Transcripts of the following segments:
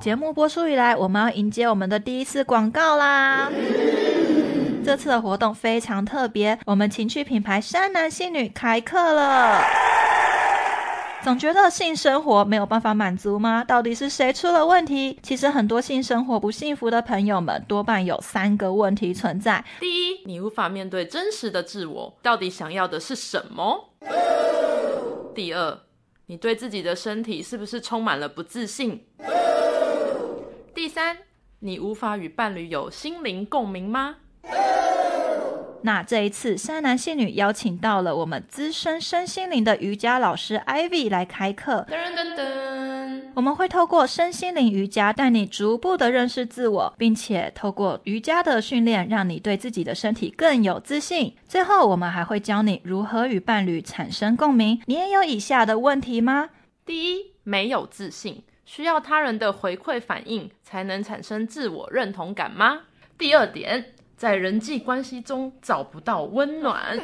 节目播出以来，我们要迎接我们的第一次广告啦！这次的活动非常特别，我们情趣品牌山男信女开课了。总觉得性生活没有办法满足吗？到底是谁出了问题？其实很多性生活不幸福的朋友们，多半有三个问题存在。第一，你无法面对真实的自我，到底想要的是什么？第二，你对自己的身体是不是充满了不自信？第三，你无法与伴侣有心灵共鸣吗？那这一次，山男信女邀请到了我们资深身心灵的瑜伽老师 Ivy 来开课。噔噔噔，我们会透过身心灵瑜伽带你逐步的认识自我，并且透过瑜伽的训练，让你对自己的身体更有自信。最后，我们还会教你如何与伴侣产生共鸣。你也有以下的问题吗？第一，没有自信，需要他人的回馈反应才能产生自我认同感吗？第二点。在人际关系中找不到温暖，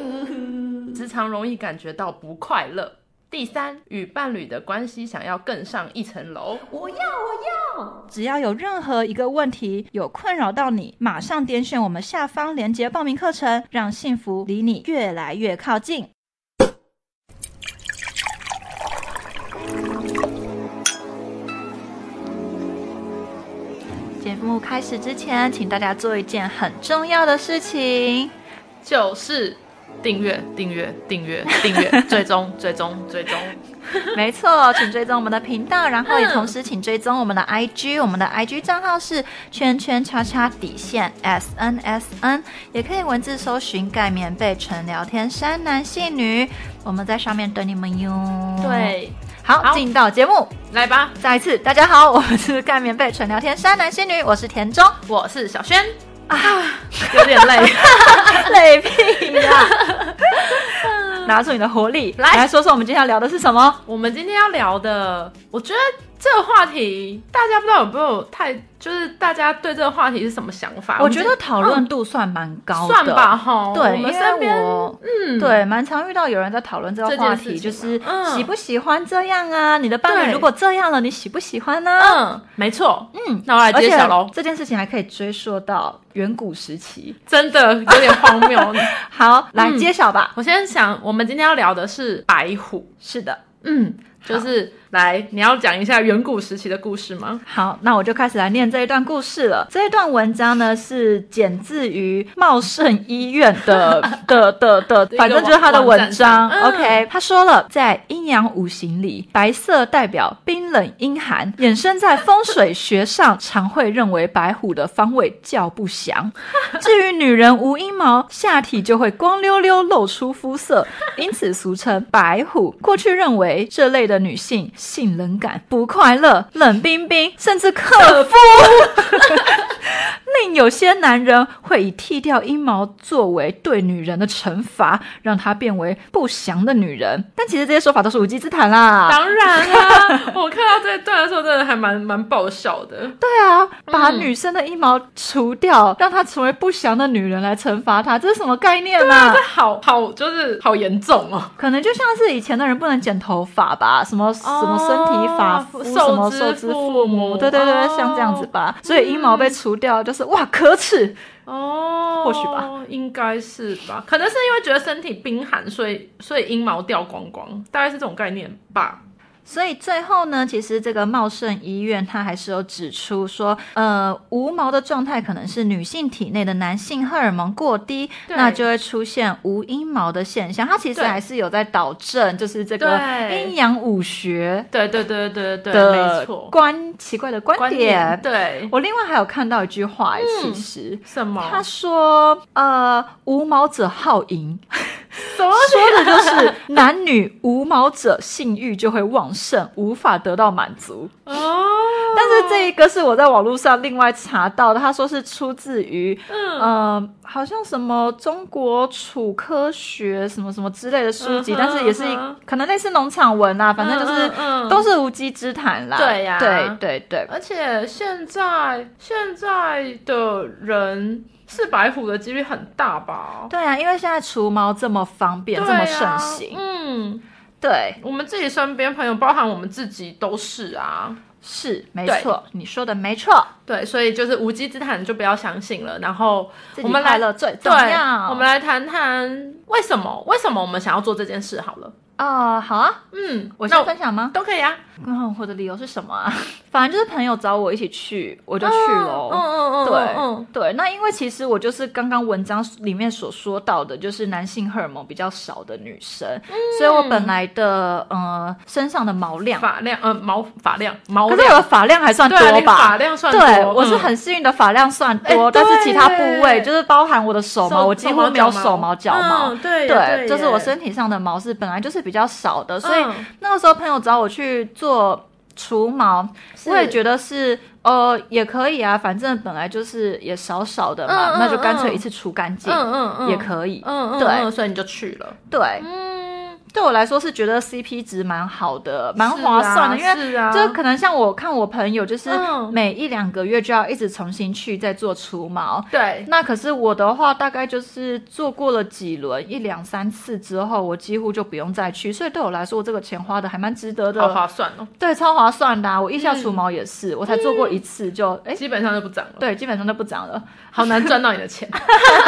时常容易感觉到不快乐。第三，与伴侣的关系想要更上一层楼。我要，我要！只要有任何一个问题有困扰到你，马上点选我们下方链接报名课程，让幸福离你越来越靠近。目开始之前，请大家做一件很重要的事情，就是订阅、订阅、订阅、订阅、追踪、追踪、追踪。没错，请追踪我们的频道，然后也同时请追踪我们的 IG，我们的 IG 账号是圈圈叉叉底线 S N S N，也可以文字搜寻盖棉被纯聊天山男性女，我们在上面等你们哟。对。好，进到节目。来吧！再一次，大家好，我们是盖棉被纯聊天山男仙女，我是田中，我是小轩。啊，有点累，累屁呀！拿出你的活力来，来说说我们今天要聊的是什么？我们今天要聊的，我觉得这个话题大家不知道有没有太。就是大家对这个话题是什么想法？我觉得讨论度算蛮高的，算吧哈。对，因为我嗯，对，蛮常遇到有人在讨论这个话题，就是喜不喜欢这样啊？你的伴侣如果这样了，你喜不喜欢呢？嗯，没错。嗯，那我来揭晓喽。这件事情还可以追溯到远古时期，真的有点荒谬。好，来揭晓吧。我先想，我们今天要聊的是白虎。是的，嗯。就是来，你要讲一下远古时期的故事吗？好，那我就开始来念这一段故事了。这一段文章呢是剪自于茂盛医院的的的 的，反正就是他的文章。OK，他说了，在阴阳五行里，白色代表冰冷阴寒，衍生在风水学上，常会认为白虎的方位较不祥。至于女人无阴毛，下体就会光溜溜露出肤色，因此俗称白虎。过去认为这类的。女性性冷感、不快乐、冷冰冰，甚至克夫。另有些男人会以剃掉阴毛作为对女人的惩罚，让她变为不祥的女人。但其实这些说法都是无稽之谈啦。当然啦，我看到这一段的时候，真的还蛮蛮爆笑的。对啊，把女生的阴毛除掉，让她成为不祥的女人来惩罚她，这是什么概念呢？这好好就是好严重哦。可能就像是以前的人不能剪头发吧，什么什么身体法肤，什么受之父母，对对对，像这样子吧。所以阴毛被除掉就是。哇，可耻哦，或许吧，应该是吧，可能是因为觉得身体冰寒，所以所以阴毛掉光光，大概是这种概念吧。所以最后呢，其实这个茂盛医院它还是有指出说，呃，无毛的状态可能是女性体内的男性荷尔蒙过低，那就会出现无阴毛的现象。它其实还是有在导正，就是这个阴阳五学，对对对对对的没错，观奇怪的观点。对我另外还有看到一句话，其实什么？他说，呃，无毛者好淫。说的就是男女无毛者性欲就会旺盛，无法得到满足哦。但是这一个是我在网络上另外查到的，他说是出自于嗯，好像什么中国楚科学什么什么之类的书籍，但是也是可能类似农场文啊，反正就是都是无稽之谈啦。对呀，对对对。而且现在现在的人。是白虎的几率很大吧？对啊，因为现在除毛这么方便，这么盛行。嗯，对，我们自己身边朋友，包含我们自己都是啊。是没错，你说的没错，对，所以就是无稽之谈就不要相信了。然后我们来了最对重要。，我们来谈谈为什么为什么我们想要做这件事好了。哦，好啊，嗯，我那先分享吗？都可以啊。嗯，我的理由是什么啊？反正就是朋友找我一起去，我就去喽。嗯嗯嗯，对嗯对，那因为其实我就是刚刚文章里面所说到的，就是男性荷尔蒙比较少的女生，所以我本来的呃身上的毛量，发量呃毛发量毛可是我的发量还算多吧你发？量算多，对，我是嗯很幸运的，发量算多，哎但是其他部位就是包含我的手毛，手我几乎没有手毛、脚毛。嗯对对，对，就是我身身体上的毛是本来就是比较少的，所以嗯那个时候朋友找我去做除毛，我也觉得是呃也可以啊，反正本来就是也少少的嘛，那就干脆一次除干净、嗯嗯嗯。也可以。嗯嗯，对。嗯所以你就去了。对，嗯，对我来说是觉得 CP 值蛮好的，蛮划算的，因为是啊，就可能像我看我朋友，就是嗯每一两个月就要一直重新去再做除毛。对，那可是我的话，大概就是做过了几轮，一两三次之后，我几乎就不用再去，所以对我来说，这个钱花的还蛮值得的。好划算哦，对，超划算的、啊。我腋下除毛也是，我才做过一次就，哎、基本上就不涨了。对，基本上就不长了，好难赚到你的钱。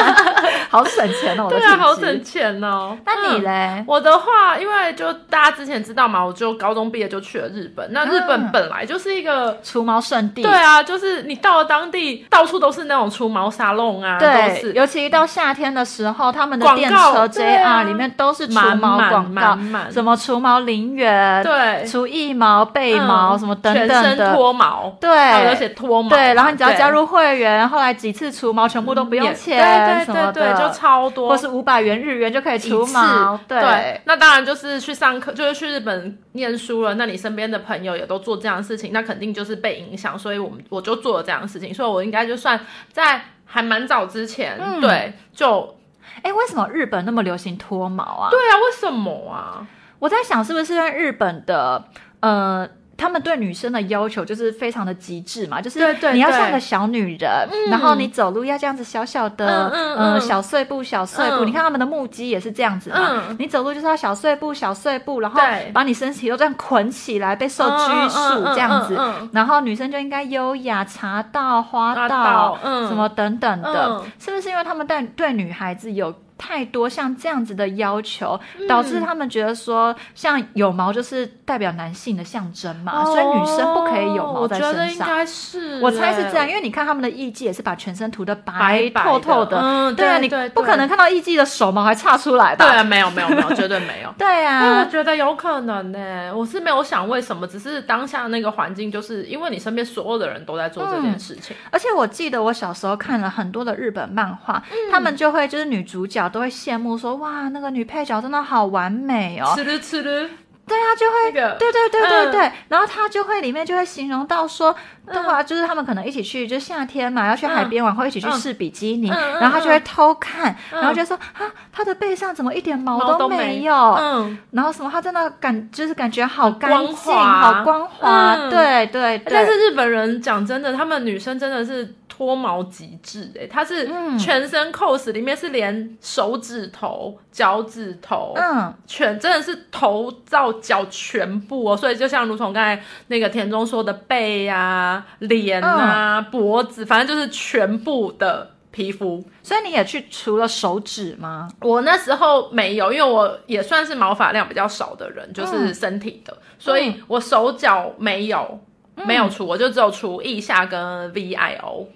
好省钱哦。对啊，好省。钱哦。那你嗯嘞？我的话，因为就大家之前知道嘛，我就高中毕业就去了日本。那日本嗯。本来就是一个，除毛圣地。对啊，就是你到了当地，到处都是那种除毛沙龙啊，都对，是尤其一到夏天的时候，他们的广电车 JR 里面都是除毛广告满，满什么除毛陵园、对。除腋毛、背毛、嗯。什么等全身等的。脱毛，对，还有写脱毛，对，然后你只要加入会员，后来几次除毛全部都不用钱，对对对对，就超多，或是五百元日元就可以除次毛。对，那当然就是去上课，就是去日本念书了。那你身边的朋友也都做这样的事情，那肯定就是被影响。所以我们我就做了这样的事情，所以我应该就算在还蛮早之前，嗯对，就哎，为什么日本那么流行脱毛啊？对啊，为什么啊？我在想是不是因为日本的呃。他们对女生的要求就是非常的极致嘛，就是你要像个小女人，然后你走路要这样子小小的，嗯嗯呃嗯小碎步小碎步。嗯。你看他们的木屐也是这样子嘛，嗯。你走路就是要小碎步小碎步，然后把你身体都这样捆起来，被受拘束这样子。然后女生就应该优雅、茶道、花花道道，嗯。什么等等的，嗯。是不是因为他们对对女孩子有太多像这样子的要求，嗯导致他们觉得说，像有毛就是代表男性的象征嘛，所以女生不可以有毛在哦我觉得身上。应该是，我猜是这样，欸因为你看他们的艺妓也是把全身涂的白白白透透的，嗯，对啊，你对不可能看到艺妓的手毛还差出来吧？对啊，没有没有没有，绝对没有。对啊，我啊，觉得有可能呢、我是没有想为什么，只是当下那个环境，就是因为你身边所有的人都在做这件事情。而且我记得我小时候看了很多的日本漫画，嗯他们就会就是女主角都会羡慕说，哇，那个女配角真的好完美哦，吃了吃了，对啊，就会那个对对对对嗯。对，然后他就会里面就会形容到说，对啊，就是他们可能一起去，就夏天嘛，要去海边玩，会一起去试比基尼，然后他就会偷看，嗯。然后就说啊，他的背上怎么一点毛毛都没没。有？嗯，然后什么，他真的感就是感觉好干净，滑。好光滑，对对。但是日本人讲真的，他们女生真的是脱毛极致哎、它是嗯全身 cos 里面是连手指头、脚趾头，嗯，全真的是头到脚全部哦，所以就像如同刚才那个田中说的背啊、脸啊、脖子，反正就是全部的皮肤。所以你也去除了手指吗？我那时候没有，因为我也算是毛发量比较少的人，嗯就是身体的，所以我手脚没有。嗯没有除，我就只有除腋下跟 VIO。哦、v i o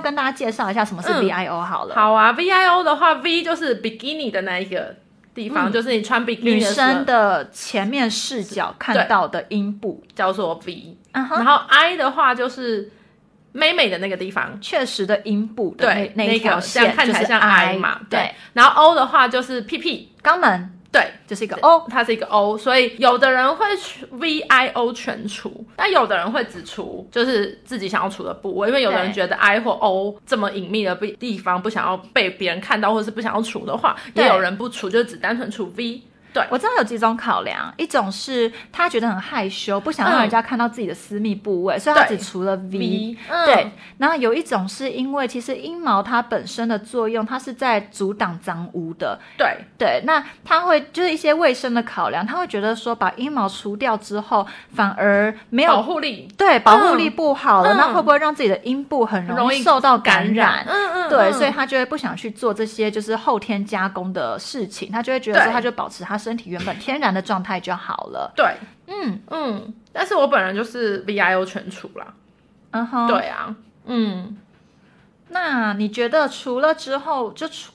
跟大家介绍一下什么是嗯。VIO 好了。好啊，VIO 的话，V 就是 bikini 的那一个地方，就是你穿 bikini 女生的前面视角看到的阴部，叫做 V，、然后 I 的话就是美美的那个地方，确实的阴部的对，那那一条线看起来像 I 嘛，对，然后 O 的话就是屁屁，肛门对，就是一个 O，它是一个 O，所以有的人会除 V I O 全除，但有的人会只除就是自己想要除的部位，因为有的人觉得 I 或 O 这么隐秘的地地方不想要被别人看到，或是不想要除的话，也有人不除，就只单纯除 V。对。我知道有几种考量，一种是他觉得很害羞，不想让嗯。人家看到自己的私密部位，所以他只除了 V。V，嗯。对，然后有一种是因为其实阴毛它本身的作用，它是在阻挡脏污的。对，对，那他会就是一些卫生的考量，他会觉得说把阴毛除掉之后，反而没有保护力。对保护力不好了，嗯。那会不会让自己的阴部很容容易易受到感染？嗯嗯，对，嗯。所以他就会不想去做这些就是后天加工的事情，他就会觉得说，他就保持他身体原本天然的状态就好了。对，嗯嗯，但是我本人就是 VIO 全除啦，嗯哼，。对啊，嗯，那你觉得除了之后就除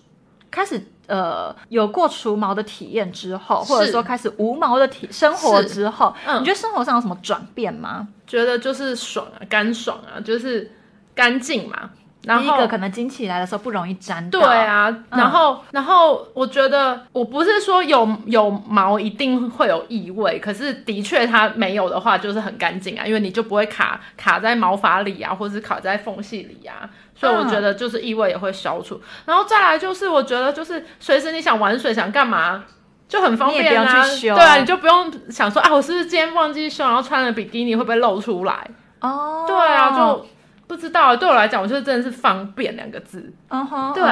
开始呃有过除毛的体验之后，或者是说开始无毛的体生活之后，嗯你觉得生活上有什么转变吗？觉得就是爽啊，干爽啊，就是干净嘛。然后第一个可能经期来的时候不容易沾到，对，啊，然后、然后我觉得我不是说有有毛一定会有异味，可是的确它没有的话就是很干净啊，因为你就不会卡卡在毛发里啊，或者是卡在缝隙里啊，所以我嗯觉得就是异味也会消除。然后再来就是我觉得就是随时你想玩水想干嘛。就很方便啊，去修对啊，你就不用想说啊，我是不是今天忘记修，然后穿了比基尼会不会露出来？哦，对啊，就不知道。对我来讲，我觉得真的是方便两个字。嗯哼，对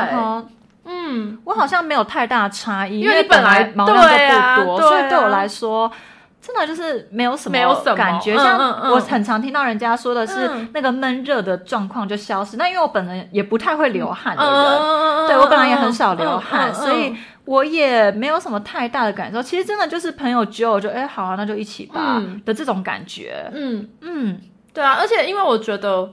嗯我好像没有太大差异，因为你本本来毛量就不多，所以对我来说。真的就是没有什么没有什么感觉，嗯像我很常听到人家说的是嗯那个闷热的状况就消失。那因为我本人也不太会流汗的人，嗯对我本来也很少流汗，所以我也没有什么太大的感受。其实真的就是朋友揪我就哎好啊，那就一起吧、嗯的这种感觉。嗯，嗯对啊，而且因为我觉得，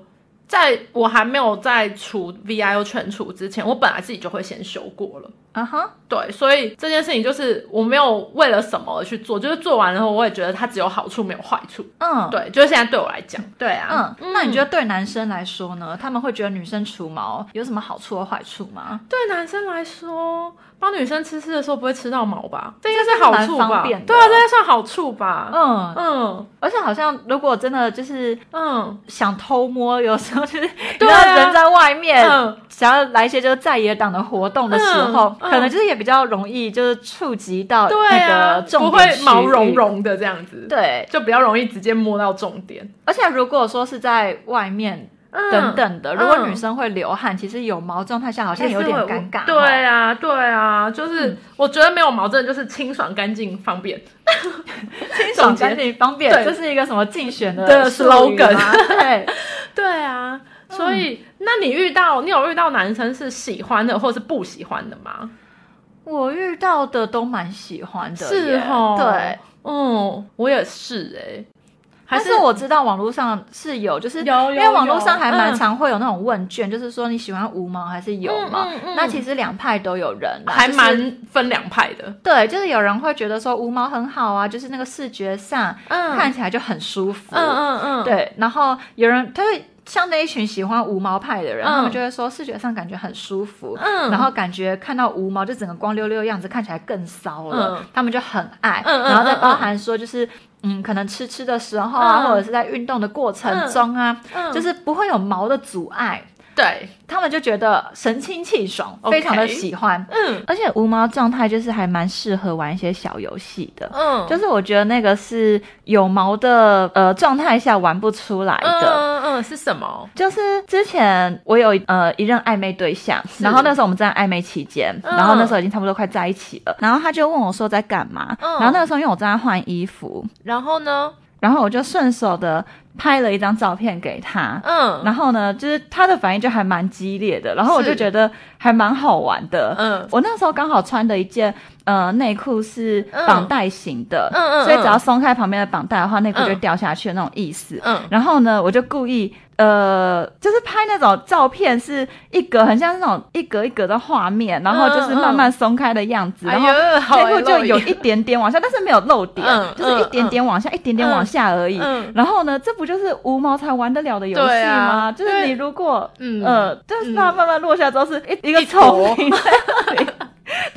在我还没有在除 VIO 全除之前，我本来自己就会先修过了。啊哈，对，所以这件事情就是我没有为了什么而去做，就是做完了后，我也觉得它只有好处没有坏处。嗯，对，就是现在对我来讲，对啊，嗯，那你觉得对男生来说呢？他们会觉得女生除毛有什么好处和坏处吗？对男生来说，帮女生吃吃的时候不会吃到毛吧？这应该是好处吧对啊，这应该算好处吧？嗯，嗯而且好像如果真的就是嗯想偷摸，有时候就是对啊人在外面。嗯，想要来一些就是在野党的活动的时候，可能就是也比较容易就是触及到对那啊个，重不点会毛茸。茸的这样子，，对，就比较容易直接摸到重点。而且如果说是在外面嗯等等的，如果嗯。女生会流汗，其实有毛状态下好像有点尴尬。对啊，对啊，就是、嗯。我觉得没有毛真的就是清爽、干净、方便。清爽干净方便，对 这是一个什么竞选的 slogan 对，对啊，所以、那你遇到你有遇到男生是喜欢的或是不喜欢的吗？我遇到的都蛮喜欢的，是哦，对。，嗯，我也是哎、还但是我知道网络上是有，就是有有因为网络上还蛮常会有那种问卷，就是说你喜欢无毛还是有毛？嗯嗯嗯。那其实两派都有人，还蛮分两派的，对，就是有人会觉得说无毛很好啊，就是那个视觉上、嗯。看起来就很舒服，嗯嗯嗯，对。然后有人他会像那一群喜欢无毛派的人，嗯。他们就会说视觉上感觉很舒服，嗯。然后感觉看到无毛就整个光溜溜的样子看起来更骚了，嗯。他们就很爱。嗯嗯然后再包含说就是。嗯，可能吃吃的时候啊，嗯。或者是在运动的过程中啊，嗯。就是不会有毛的阻碍，对，他们就觉得神清气爽非常的喜欢。嗯。而且无毛状态就是还蛮适合玩一些小游戏的，嗯，就是我觉得那个是有毛的呃状态下玩不出来嗯的。嗯嗯是什么？就是之前我有呃一任暧昧对象，然后那时候我们正在暧昧期间，嗯。然后那时候已经差不多快在一起了，然后他就问我说在干嘛，嗯。然后那个时候因为我正在换衣服，然后呢？然后我就顺手的拍了一张照片给他，嗯。然后呢，就是他的反应就还蛮激烈的，然后我就是觉得还蛮好玩的。嗯我那时候刚好穿的一件呃内裤是绑带型的，嗯嗯嗯。所以只要松开旁边的绑带的话，内裤就掉下去的那种意思。嗯。然后呢，我就故意呃，就是拍那种照片，是一格很像那种一格一格的画面，然后就是慢慢松开的样子，哎然后呦，好内裤就有一点点往下，但是没有漏点，嗯就是一点点往下，一点点往下而已。嗯然后呢，这不就是无毛才玩得了的游戏吗？啊就是你如果嗯。呃，就是它慢慢落下之后是一一个一丛林在那里，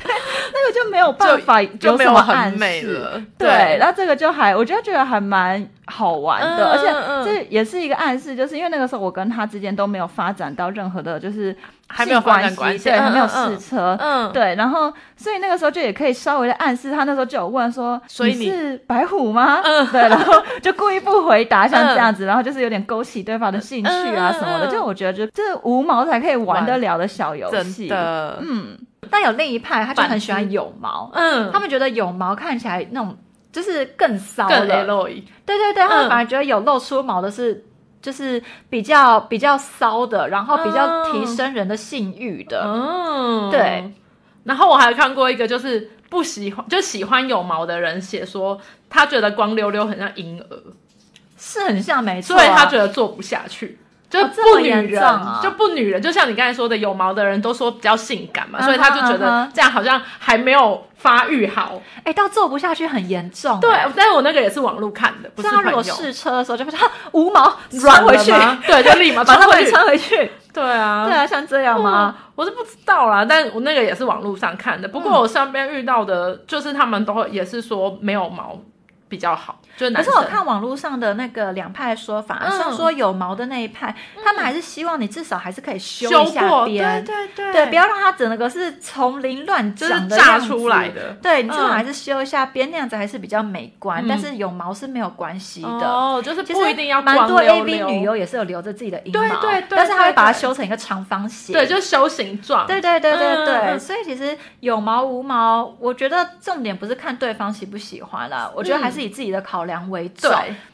对，那个就没有办法就没有暗美示。了。对，然后这个就还我觉得觉得还蛮好玩的，嗯而且嗯这也是一个暗示，就是因为那个时候我跟他之间都没有发展到任何的，就是还没有发展关系对，关系嗯还没有试车。嗯，对，然后所以那个时候就也可以稍微的暗示他，那时候就有问说，所以你是白虎吗？嗯 对，然后就故意不回答，像这样子，然后就是有点勾起对方的兴趣啊什么的，嗯就我觉得就这无毛才可以玩得了的小游真戏。的，嗯，但有另一派，他就很喜欢有毛，嗯，他们觉得有毛看起来那种就是更骚更了。E，对对对，他们嗯反而觉得有露出毛的是。就是比较比较骚的，然后比较提升人的性欲的，嗯，对。然后我还看过一个，就是不喜欢就喜欢有毛的人写说，他觉得光溜溜很像婴儿，是很像没错、所啊。以他觉得做不下去。就不女人，就不女人，就像你刚才说的，有毛的人都说比较性感嘛，所以他就觉嗯得这样好像还没有发育好。哎、到做不下去很严重、对哎，但是我那个也是网络看的，不是他如果。试车的时候就发现啊无毛软穿回去，对，就立马马上穿回去。穿回去。对啊，对啊，像这样吗？嗯我是不知道啦，但我那个也是网络上看的。不嗯过我身边遇到的，就是他们都会也是说没有毛比较好，就是可。是我看网络上的那个两派说法，嗯像说有毛的那一派，他们还是希望你至少还是可以修修一下边，对边，对对对，不要让它整个是从零乱就是长的出来。的。对你至少嗯还是修一下边，那样子还是比较美观。嗯但是有毛是没有关系的。哦，就是不一定要蛮多 AV 女优也是有留着自己的阴毛，对对对但是他会把它修成一个长方形。对，就修形状。对对对对对，所以其实有毛无毛，我觉得重点不是看对方喜不喜欢啦，我觉得还是以自己的考量为重。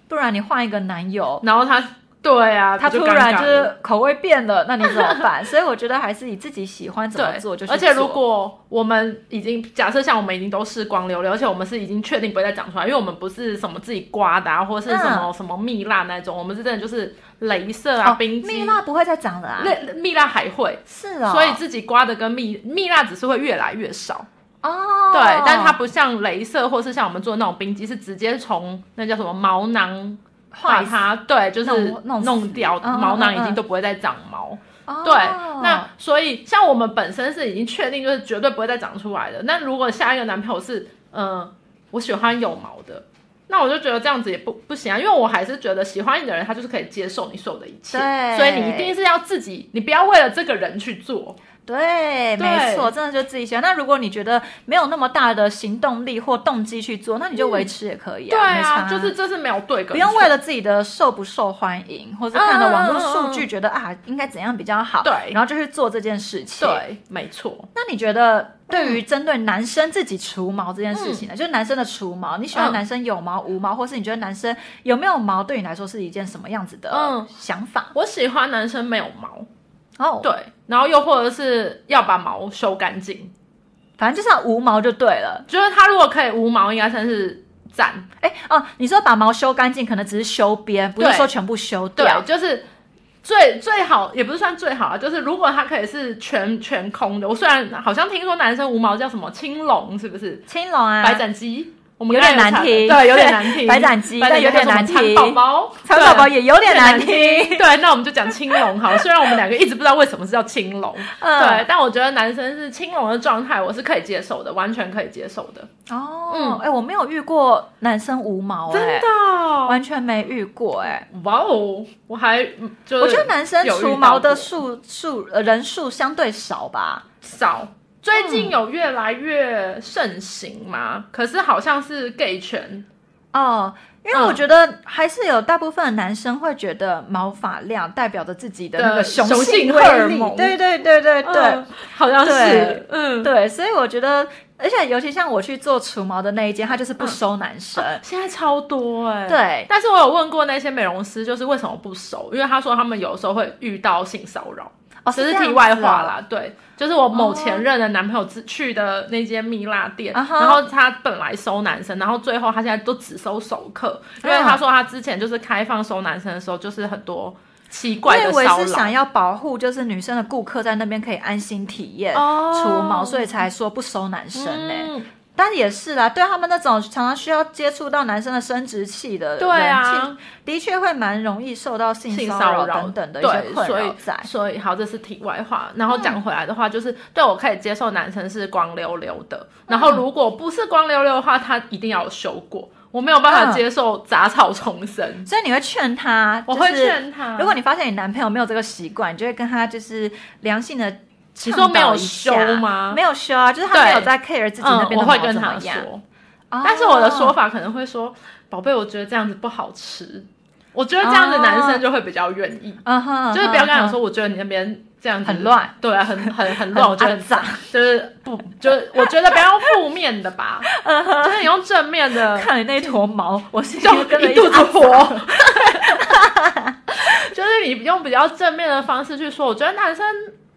不然你换一个男友，然后他，对啊，他突然就是口味变了，那你怎么办？所以我觉得还是以自己喜欢怎么做就去做。而且如果我们已经假设像我们已经都是光溜溜，而且我们是已经确定不会再长出来，因为我们不是什么自己刮的啊，或者是什么、什么蜜蜡那种，我们是真的就是镭射啊、哦冰。蜜蜡不会再长了啊，那蜜蜡还会，是哦，所以自己刮的跟蜜蜜蜡只是会越来越少，哦，对，但是它不像镭射或是像我们做那种冰机，是直接从那叫什么毛囊把它对，就是弄掉毛囊，已经都不会再长毛。哦对，那所以像我们本身是已经确定就是绝对不会再长出来的。那如果下一个男朋友是，嗯、我喜欢有毛的，那我就觉得这样子也不不行啊，因为我还是觉得喜欢你的人，他就是可以接受你所有的一切，对所以你一定是要自己，你不要为了这个人去做。对，对。没错，真的就自己喜欢。那如果你觉得没有那么大的行动力或动机去做，那你就维持也可以啊，没差。啊，就是这是没有对跟不用错为了自己的受不受欢迎，或者看了网络数据觉得啊应该怎样比较好，对。然后就去做这件事情。，对，没错。那你觉得对于针对男生自己除毛这件事情呢，就是男生的除毛，你喜欢嗯男生有毛无毛，或是你觉得男生有没有毛对你来说是一件什么样子的嗯。想法？我喜欢男生没有毛，哦，对，然后又或者是要把毛修干净，反正就是要无毛就对了。就是它如果可以无毛，应该算是赞。哎哦，你说把毛修干净，可能只是修边，不是对说全部修对掉，。就是最最好也不是算最好啊，就是如果它可以是全全空的，我虽然好像听说男生无毛叫什么青龙，是不是？青龙啊，白斩鸡，我们有点难听对，有点难听。白斩鸡白但有点还难听蚕宝宝，蚕宝宝也有点难有听。对，那我们就讲青龙好了。虽然我们两个一直不知道为什么是叫青龙，嗯对，但我觉得男生是青龙的状态，我是可以接受的，完全可以接受的。哦，嗯哎、我没有遇过男生无毛、真哎的哦，完全没遇过、哎。哇哦，我还嗯就我觉得男生除毛的过数数呃人数相对少吧。少。最近有越来越盛行嘛？可是好像是 gay 圈，哦，因为嗯我觉得还是有大部分的男生会觉得毛发量代表着自己的那个雄雄性荷尔蒙。对对对对对、嗯好像是，嗯，对，所以我觉得，而且尤其像我去做除毛的那一间，他就是不收男生。现在超多哎、对。但是我有问过那些美容师，就是为什么不收？因为他说他们有时候会遇到性骚扰，哦，这是题外子哦。话啦。对，就是我某前任的男朋友只去的那间蜜蜡店，然后他本来收男生，然后最后他现在都只收熟客，因为嗯他说他之前就是开放收男生的时候，就是很多奇我怪以为的骚扰。是想要保护，就是女生的顾客在那边可以安心体验哦除毛，所以才说不收男生呢、嗯但也是啦，对他们那种常常需要接触到男生的生殖器的人，对啊的确会蛮容易受到性性骚骚扰等等的一些对，困所以扰在。所以好，这是题外话。然后讲回来的话，就是对我可以接受男生是光溜溜的，然后如果不是光溜溜的话，他一定要有修过。我没有办法嗯接受杂草丛生，所以你会劝他，我会劝他。如果你发现你男朋友没有这个习惯，你就会跟他就是良性的。你说没有修吗没有修啊，就是他对没有在 care 自己那嗯，边的毛我会跟他怎么样。但是我的说法可能会说，宝贝，我觉得这样子不好吃。我觉得这样的男生就会比较愿意，就是不要跟他讲说，我觉得你那边这样子很乱，对啊，很很很 乱，我觉得很脏，就是 不，就是我觉得不要用负面的吧，就是你用正面的，看你那坨毛，我心里就跟着一肚子直火。就是你用比较正面的方式去说，我觉得男生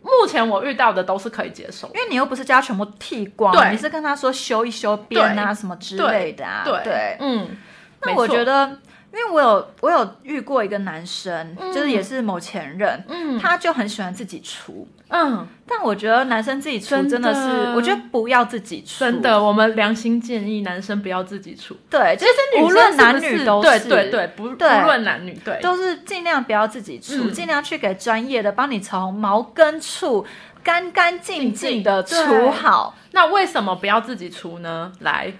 目前我遇到的都是可以接受。因为你又不是叫他全部剃光，你是跟他说修一修边啊什么之类的啊。对，嗯，那我觉得，因为我有我有遇过一个男生，嗯。就是也是某前任，嗯。他就很喜欢自己除。嗯，但我觉得男生自己除真的。是，我觉得不要自己除，真的，我们良心建议男生不要自己出，对，就是无论男女都是，对对对，不不论男女，对，都是尽量不要自己除，嗯。尽量去给专业的帮你从毛根处干干净净的除好。那为什么不要自己除呢？来，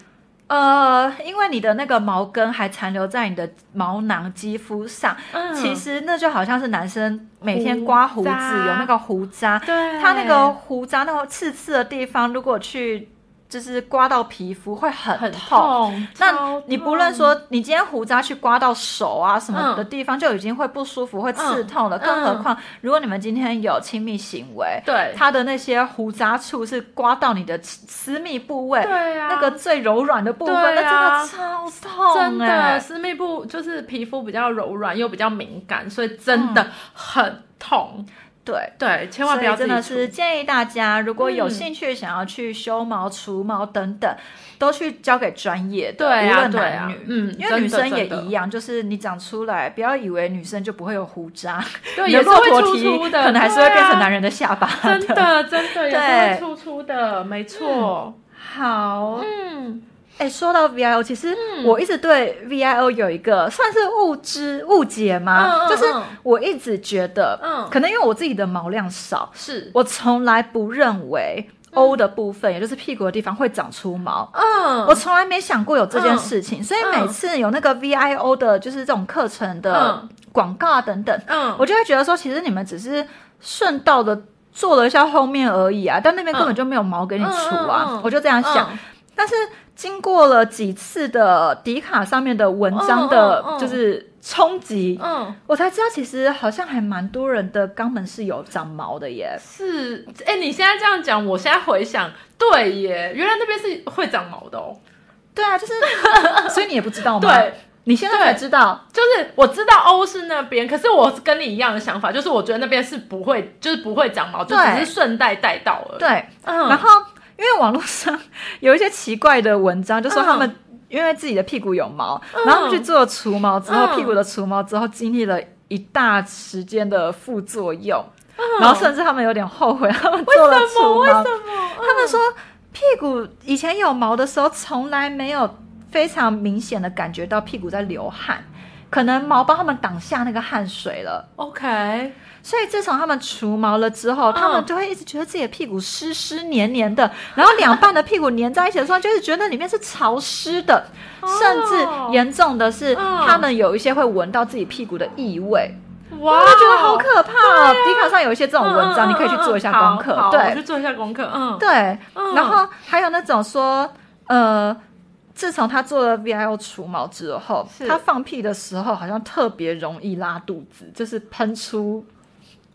呃，因为你的那个毛根还残留在你的毛囊肌肤上，嗯。其实那就好像是男生每天刮胡子有那个胡渣，对他那个胡渣那个刺刺的地方，如果去就是刮到皮肤会很很痛。那你不论痛说你今天胡渣去刮到手啊什么的嗯地方，就已经会不舒服、会刺痛了。嗯更何况，如果你们今天有亲密行为，对它的那些胡渣处是刮到你的私密部位，对啊那个最柔软的部分，对那真啊的超痛、真的，欸私密部就是皮肤比较柔软又比较敏感，所以真的很痛。对。对，千万不要真的是建议大家，如果有嗯兴趣想要去修毛、除毛等等，都去交给专业的，对啊无论对啊男女。嗯因为女生也一样，就是你长出来，不要以为女生就不会有胡渣，对，你的也是会粗粗的，可能还是会变成男人。的下巴。真的，真的也是对会粗粗的，没错。好，嗯，哎、说到 VIO，其实嗯。我一直对 VIO 有一个算是误知误解吗？嗯嗯就是嗯我一直觉得，嗯。可能因为我自己的毛量少，是，我从来不认为 O 的部分，也就是屁股的地方会长出毛。嗯，我从来没想过有这件事情，所以嗯。每次有那个 VIO 的，就是这种课程的嗯。广告啊等等，嗯，我就会觉得说，其实你们只是顺道的做了一下后面而已啊，但那边根本就没有毛给你除啊，我就这样想。嗯。但是经过了几次的迪卡上面的文章的就是冲击，嗯，我才知道其实好像还蛮多人的肛门是有长毛的耶。是，哎，你现在这样讲，我现在回想，对耶，原来那边是会长毛的哦。对啊，就是，所以你也不知道吗？对，你现在才知道。就是我知道欧是那边，可是我跟你一样的想法，就是我觉得那边是不会，就是不会长毛，就只是顺带带到而已。，对，嗯，然后因为网络上有一些奇怪的文章，就说他们因为自己的屁股有毛，嗯。然后他们去做除毛之后，嗯屁股的除毛之后，经历了一大时间的副作用，然后甚至他们有点后悔，他们做了除毛。为什么？他们说屁股以前有毛的时候，从来没有非常明显的感觉到屁股在流汗，可能毛帮他们挡下那个汗水了。OK，所以自从他们除毛了之后，他们嗯就会一直觉得自己的屁股湿湿黏黏的，然后两半的屁股粘在一起的时候，就是觉得里面是潮湿的，甚至严重的是，嗯他们有一些会闻到自己屁股的异味，哇，我觉得好可怕哦。迪卡上有一些这种文章，嗯你可以去做一下功课好好。我去做一下功课。嗯，对，嗯然后还有那种说，呃。自从他做了 VIO 除毛之后，他放屁的时候好像特别容易拉肚子，就是喷出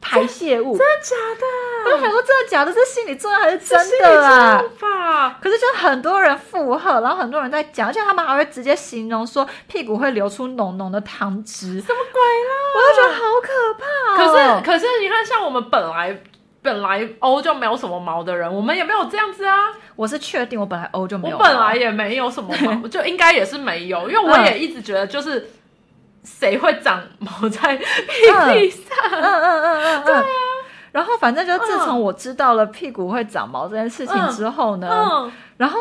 排泄物。真的假的？我就想说，真的假的？这是心理作用还是真的啊？吧？可是就很多人附和，然后很多人在讲，而且他们还会直接形容说屁股会流出浓浓的汤汁，什么鬼啦？我就觉得好可怕、可哦。是可是你看，像我们本来本来欧就没有什么毛的人，我们也没有这样子啊。我是确定，我本来欧就没有我，本来也没有什么毛，就应该也是没有，因为我嗯也一直觉得就是。谁会长毛在屁屁上？嗯嗯嗯嗯，对啊。然后反正就自从我知道了屁股会长毛这件事情之后呢，嗯，然后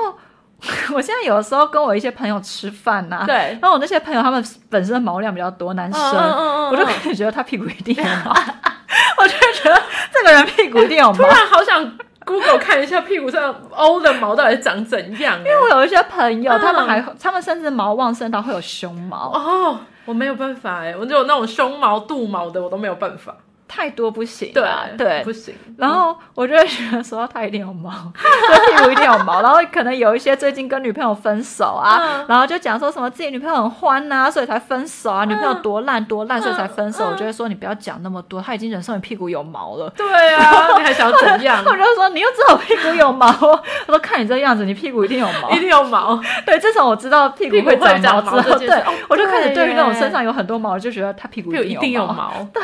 我现在有的时候跟我一些朋友吃饭呐、对，然后我那些朋友他们本身毛量比较多，男生，嗯嗯嗯嗯我就开始觉得他屁股一定有毛，我就觉得 这个人屁股一定有毛。突然好想 Google 看一下屁股上 O 的毛到底长怎样、欸。我有一些朋友，嗯他们还他们甚至毛旺盛到会有胸毛，哦，我没有办法哎，我就有那种胸毛、肚毛的，我都没有办法。太多不行对啊。对不，行。然后我就会觉得说他一定有毛，就屁股一定有毛。然后可能有一些最近跟女朋友分手啊，嗯然后就讲说什么自己女朋友很欢呐、所以才分手啊，女朋友多烂多烂，所以才分手。嗯我就会说你不要讲那么多，他已经忍受你屁股有毛了。对啊，你还想要怎样？我就说你又知道我屁股有毛，我说看你这样子，你屁股一定有毛一。定有毛。对，自从我知道屁股会会长毛之后，对我就开始对于那种身上有很多毛，就觉得他屁股一定有毛。对，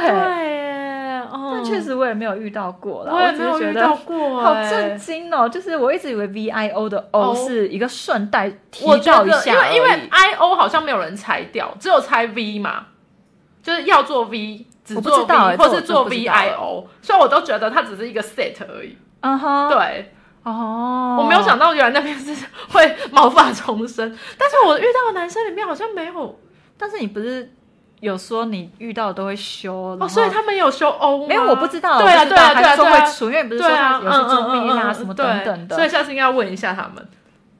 哦。但确实我也没有遇到过啦，我也没有遇到得过，好哎震惊哦！就是我一直以为 V I O 的 O 哦是一个顺带提到一下因为因为 I O 好像没有人拆掉，只有拆 V 嘛，就是要做 V，只做知道 V 欸这我真或是做 V I O，所以我都觉得它只是一个 set 而已。嗯哼，对，哦，我没有想到原来那边是会 毛发重生，但是我遇到的男生里面好像没有但是你不是有说你遇到都会修哦，所以他们有修欧吗？没有我不知道，对啊对啊对啊因为不是说有些做嗯蜜啦嗯嗯什么等等的，所以下次应该要问一下他们，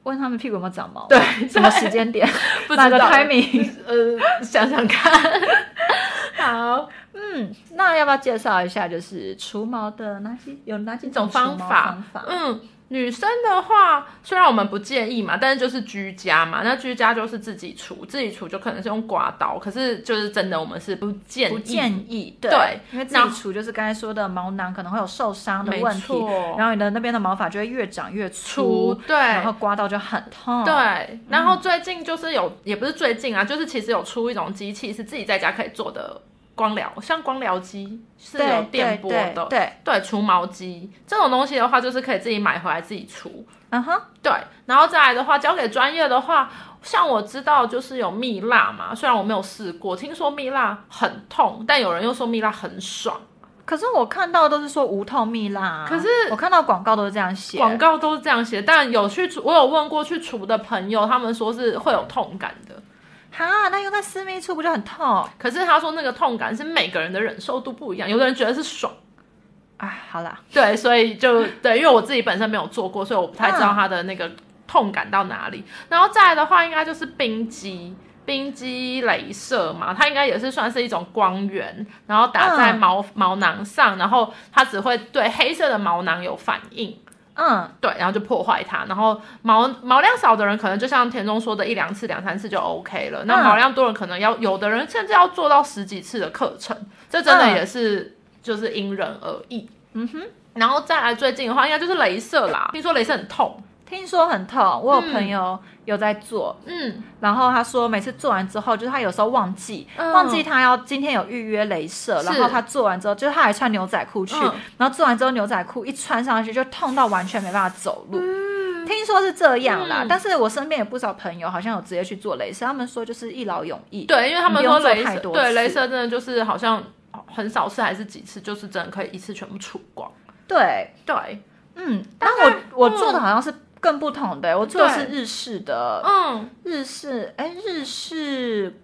问他们屁股有没有长毛，对，什么时间点，不知哪个道 timing？呃，想想看。好，嗯，那要不要介绍一下，就是除毛的哪几有哪几一种方法，嗯，女生的话，虽然我们不建议嘛，但是就是居家嘛，那居家就是自己除，自己除就可能是用刮刀，可是就是真的我们是不建议，不建议，对，对因为自己除就是刚才说的毛囊可能会有受伤的没问题，然后你的那边的毛发就会越长越粗除，对，然后刮到就很痛，，对，然后最近就是有，也不是最近啊，就是其实有出一种机器是自己在家可以做的光疗，像光疗机是有对电波的，对，对，除毛机这种东西的话，就是可以自己买回来自己除。嗯哼，对，然后再来的话，交给专业的话，像我知道就是有蜜蜡嘛，虽然我没有试过，听说蜜蜡很痛，但有人又说蜜蜡很爽，可是我看到都是说无痛蜜蜡啊，可是我看到广告都是这样写，广告都是这样写，但有去除，我有问过去除的朋友，他们说是会有痛感的。哈，那用在私密处不就很痛？可是他说那个痛感是每个人的忍受度不一样，有的人觉得是爽，啊，好啦，对，所以就对，因为我自己本身没有做过，所以我不太知道它的那个痛感到哪里。然后再来的话，应该就是冰肌。冰肌镭射嘛，它应该也是算是一种光源，然后打在嗯毛、毛囊上，然后它只会对黑色的毛囊有反应，嗯，对，然后就破坏它。然后毛毛量少的人，可能就像田中说的，一两次、两三次就 OK 了。那嗯毛量多人，可能要有的人甚至要做到十几次的课程，这真的嗯也是就是因人而异。嗯哼，然后再来最近的话，应该就是镭射啦。听说镭射很痛，听说很痛，我有嗯。朋友有在做，嗯，然后他说每次做完之后，就是他有时候忘记、嗯。忘记他要今天有预约镭射，然后他做完之后，就是他还穿牛仔裤去，嗯。然后做完之后牛仔裤一穿上去就痛到完全没办法走路。嗯。听说是这样啦，嗯。但是我身边有不少朋友好像有直接去做镭射，他们说就是一劳永逸。对，因为他们说镭射，对，太多次。镭射真的就是好像很少次还是几次，就是真的可以一次全部除光。对，对，嗯，但我我做的好像是更不同的，我做的是日式的，嗯，日式，哎，日式，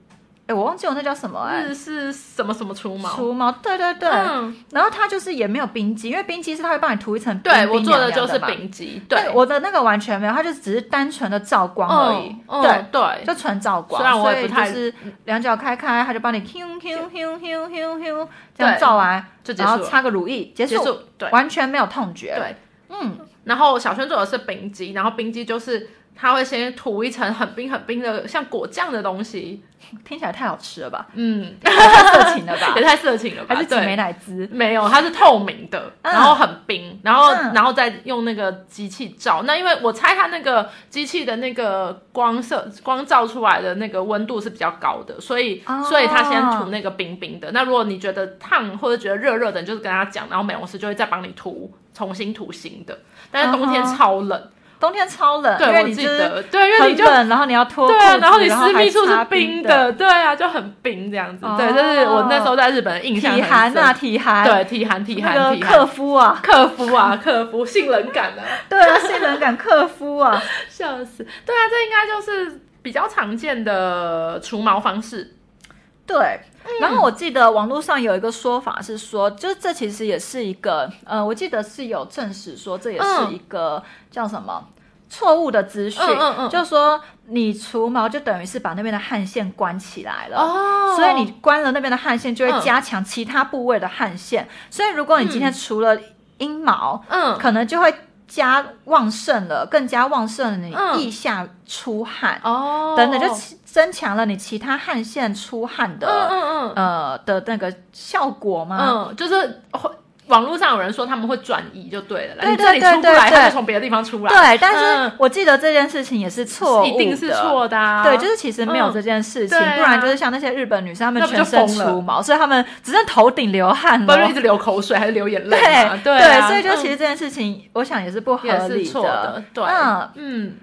哎，我忘记我那叫什么哎，日式什么什么除毛？除毛，对对对，嗯，然后它就是也没有冰肌，因为冰肌是它会帮你涂一层冰对我做的就是凉凉嘛丙肌，对，我的那个完全没有，它就只是单纯的照光而已，嗯对嗯，对，就纯照光。虽然我也所以不太就是两脚开开，它就帮你 q q q q q q 这样照完，就然后擦个乳液结束，结束，对。完全没有痛觉。对。嗯，然后小轩做的是冰肌，然后冰肌就是它会先涂一层很冰很冰的像果酱的东西，听起来太好吃了吧？嗯，太色情了吧也？太色情了吧？对还是挤美乃滋？没有，它是透明的，嗯然后很冰，然后、嗯然后再用那个机器照。那因为我猜它那个机器的那个光色光照出来的那个温度是比较高的，所以、哦所以它先涂那个冰冰的。那如果你觉得烫或者觉得热热的，你就是跟他讲，然后美容师就会再帮你涂重新涂新的。但是冬天超冷。冬天超冷，因对，为我记你就是得，对，因为你就很冷，然后你要脱对啊，然后你私密处是冰的，对啊，就很冰这样子。对，哦这是我那时候在日本的印象体寒啊，体寒，对，体寒体寒体个克寒，夫啊，克夫啊，克夫，性冷感啊，对啊，性冷感克夫啊，笑死。对啊，这应该就是比较常见的除毛方式。对。然后我记得网络上有一个说法是说，就这其实也是一个，呃，我记得是有证实说这也是一个、叫什么错误的资讯，嗯嗯嗯。就说你除毛就等于是把那边的汗腺关起来了。哦。所以你关了那边的汗腺，就会嗯。加强其他部位的汗腺。所以如果你今天除了阴毛，嗯。可能就会加旺盛了，更加旺盛了你嗯腋下出汗，哦等等，就增强了你其他汗腺出汗的、嗯嗯嗯。呃的那个效果吗？嗯，就是会网络上有人说他们会转移就对了啦，对你这里出不来，对对他就从别的地方出来。对，但是嗯我记得这件事情也是错误的，一定是错的啊。对，就是其实没有嗯这件事情，不然就是像那些日本女生，她们全身出毛，所以她们只剩头顶流汗了不是一。直流口水还是流眼泪对嘛？对啊所以就其嗯实这件事情，我想也是不合也理是错的。对，嗯，嗯，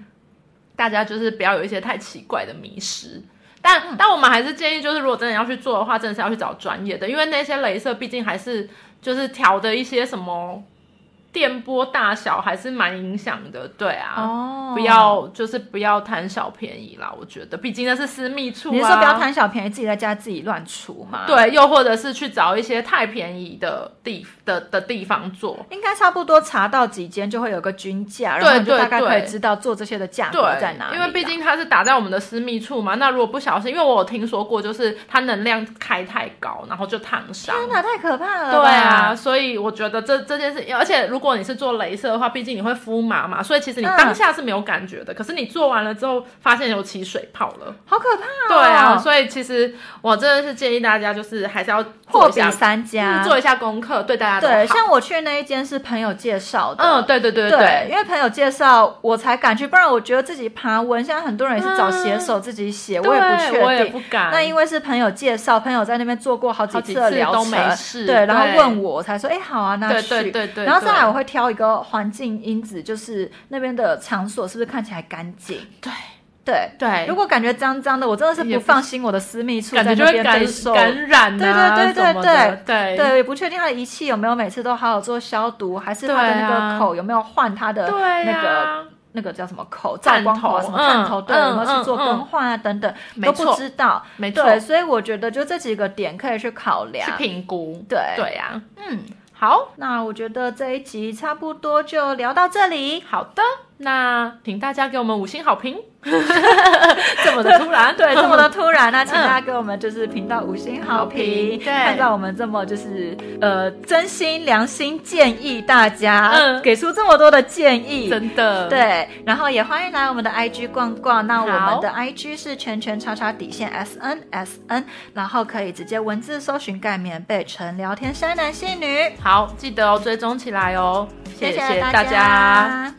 大家就是不要有一些太奇怪的迷失。但、但我们还是建议，就是如果真的要去做的话，真的是要去找专业的，因为那些镭射毕竟还是就是调的一些什么电波大小还是蛮影响的，对啊。哦，不。要就是不要贪小便宜啦，我觉得，毕竟那是私密处啊。你是说不要贪小便宜，自己在家自己乱除吗？，对，又或者是去找一些太便宜的地的的地方做。应该差不多查到几间就会有个均价，然后就大概对可以知道做这些的价格，在哪里。因为毕竟它是打在我们的私密处嘛。那如果不小心，因为我有听说过，就是它能量开太高，然后就烫伤。天哪，太可怕了。对啊，，所以我觉得这这件事，而且如果你是做镭射的话，毕竟你会敷麻嘛，所以其实你嗯当下是没有感觉的。可是你做完了之后，发现有起水泡了。好可怕哦。对啊，所以其实我真的是建议大家，就是还是要做货比三家。嗯做一下功课，对大家都对，像我去那一间是朋友介绍的。嗯，对对对对，因为朋友介绍我才敢去，不然我觉得自己爬文，现在很多人也是找写手自己写，我也不确定。我也不敢。那因为是朋友介绍，朋友在那边做过好几次的疗次都没程，事对，然后问我，我才说，哎，好啊，那对去。对对对，然后再来，对我会挑一个环境因子，就是那边的场所是不是看起来干净？对对。对，如果感觉脏脏的，我真的是不不放心我的私密处在那边被受。感染啊，对对对什么的对对，也不确定他的仪器有没有每次都好好做消毒，还是他的那个口有没有换他的那个、啊那个叫什么口照探光口啊头什么探头，嗯对，有没有嗯去做嗯更换啊等等，都不知道。没错，对，所以我觉得就这几个点可以去考量去。评估，对对呀，嗯，好那我觉得这一集差不多就聊到这里。好的，那请大家给我们五星好评，这么的突然，对，这么的突然。呢、请大家给我们就是频道五星好好评，对。看到我们这么就是呃真心良心建议大家，嗯。给出这么多的建议，真的，，对，然后也欢迎来我们的 IG 逛逛。那我好。们的 IG 是圈圈叉叉底线 S N S N，然后可以直接文字搜寻盖棉被成聊天山男性女。好，记得哦，追踪起来哦，谢谢大大家。